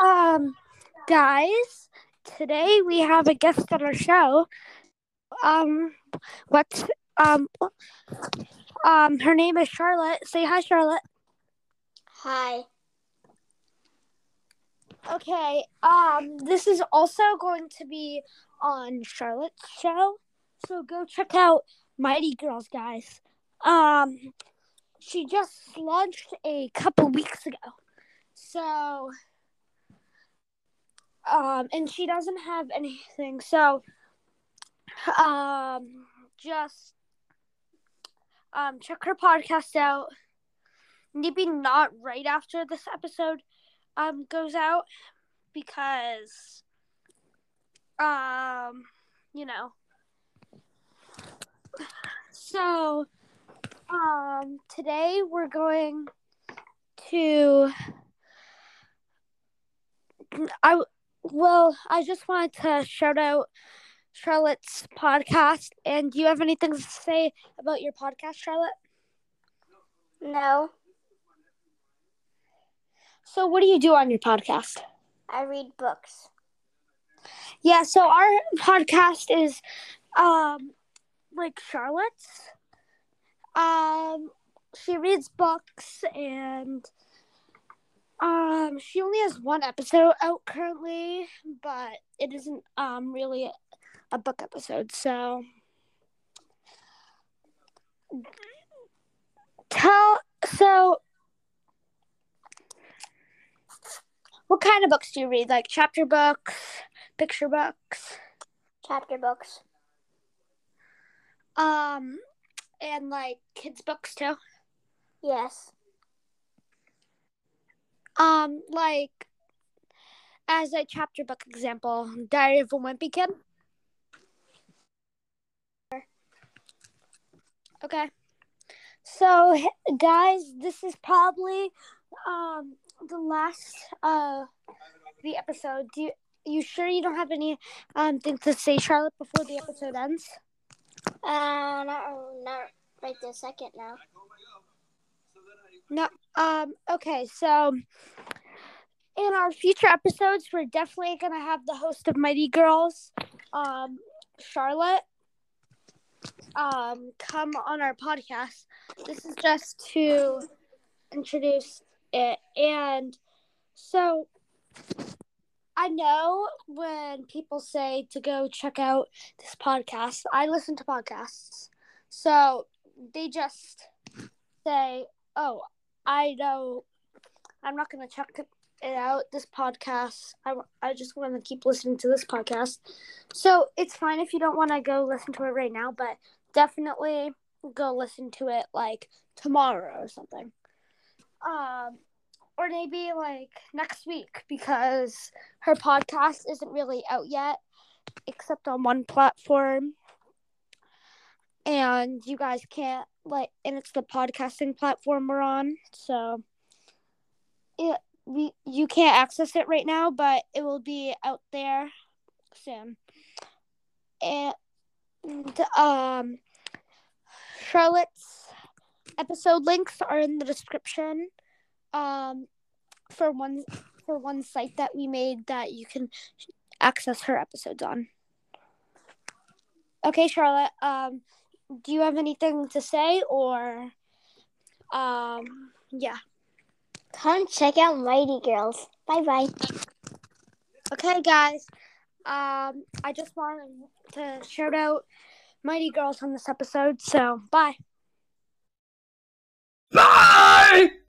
Um, guys, today we have a guest on our show. Um, what's um, um, her name is Charlotte. Say hi, Charlotte. Hi. Okay. Um, this is also going to be on Charlotte's show, so go check out Mighty Girls, guys. Um, she just launched a couple weeks ago, so um, and she doesn't have anything, so um, just um, check her podcast out. Maybe not right after this episode um goes out because um you know so um today we're going to I well I just wanted to shout out Charlotte's podcast and do you have anything to say about your podcast Charlotte? No, So what do you do on your podcast? I read books. Yeah, so our podcast is um like Charlotte's. Um she reads books and um she only has one episode out currently, but it isn't um really a book episode, so tell so what kind of books do you read? Like chapter books, picture books? Chapter books. Um, and like kids' books too. Yes. Um, like as a chapter book example, Diary of a Wimpy Kid. Okay. So, guys, this is probably um the last uh the episode. Do you you sure you don't have any um things to say, Charlotte, before the episode ends? Uh, not, not right this second now. No. Um. Okay. So, in our future episodes, we're definitely gonna have the host of Mighty Girls, um, Charlotte, um, come on our podcast. This is just to introduce it, and so I know when people say to go check out this podcast, I listen to podcasts, so they just say, "Oh, I know I'm not going to check it out. This podcast, I, I just want to keep listening to this podcast. So it's fine if you don't want to go listen to it right now, but definitely go listen to it like tomorrow or something. Um, or maybe like next week because her podcast isn't really out yet, except on one platform. And you guys can't like and it's the podcasting platform we're on so it we you can't access it right now but it will be out there soon. And um charlotte's episode links are in the description um for one for one site that we made that you can access her episodes on. Okay charlotte um do you have anything to say or um yeah Come check out Mighty Girls. Bye bye. okay guys um i just wanted to shout out mighty girls on this episode so bye Bye!